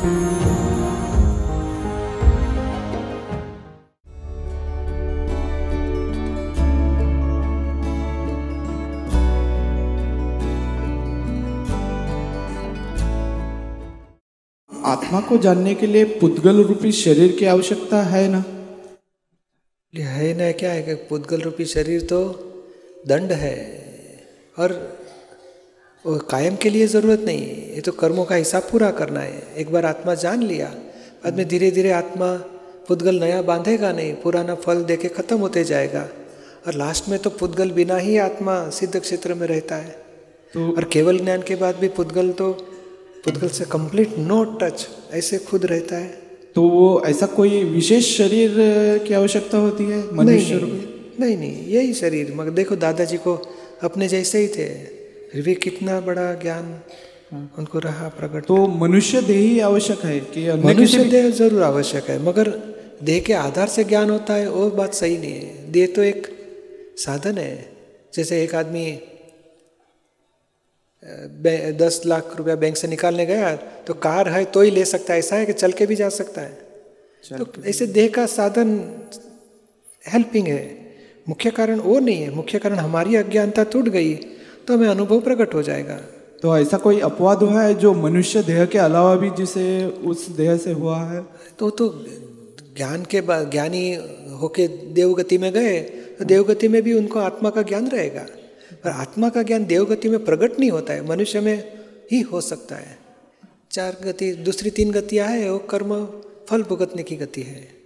आत्मा को जानने के लिए पुद्गल रूपी शरीर की आवश्यकता है ना? है ना क्या है कि पुद्गल रूपी शरीर तो दंड है। और वो कायम के लिए ज़रूरत नहीं है। ये तो कर्मों का हिसाब पूरा करना है। एक बार आत्मा जान लिया बाद में धीरे धीरे आत्मा पुद्गल नया बांधेगा नहीं पुराना फल देके खत्म होते जाएगा। और लास्ट में तो पुद्गल बिना ही आत्मा सिद्ध क्षेत्र में रहता है। तो और केवल ज्ञान के बाद भी पुद्गल तो पुद्गल से कंप्लीट नो टच ऐसे खुद रहता है। तो वो ऐसा कोई विशेष शरीर की आवश्यकता होती है? मनुष्य नहीं, नहीं, नहीं नहीं यही शरीर। मगर देखो दादाजी को अपने जैसे ही थे। फिर भी कितना बड़ा ज्ञान उनको रहा प्रकट। तो मनुष्य देह ही आवश्यक है कि मनुष्य देह ज़रूर आवश्यक है मगर देह के आधार से ज्ञान होता है वो बात सही नहीं है। देह तो एक साधन है। जैसे एक आदमी दस लाख रुपया बैंक से निकालने गया तो कार है तो ही ले सकता है। ऐसा है कि चल के भी जा सकता है। तो ऐसे देह का साधन हेल्पिंग है। मुख्य कारण वो नहीं है। मुख्य कारण हमारी अज्ञानता टूट गई। तो हमें अनुभव प्रकट हो जाएगा। तो ऐसा कोई अपवाद हुआ है जो मनुष्य देह के अलावा भी जिसे उस देह से हुआ है? तो तो ज्ञान के बाद ज्ञानी होके देवगति में गए तो देवगति में भी उनको आत्मा का ज्ञान रहेगा। पर आत्मा का ज्ञान देवगति में प्रकट नहीं होता है मनुष्य में ही हो सकता है। चार गति दूसरी तीन गतियाँ है वो कर्म फल भुगतने की गति है।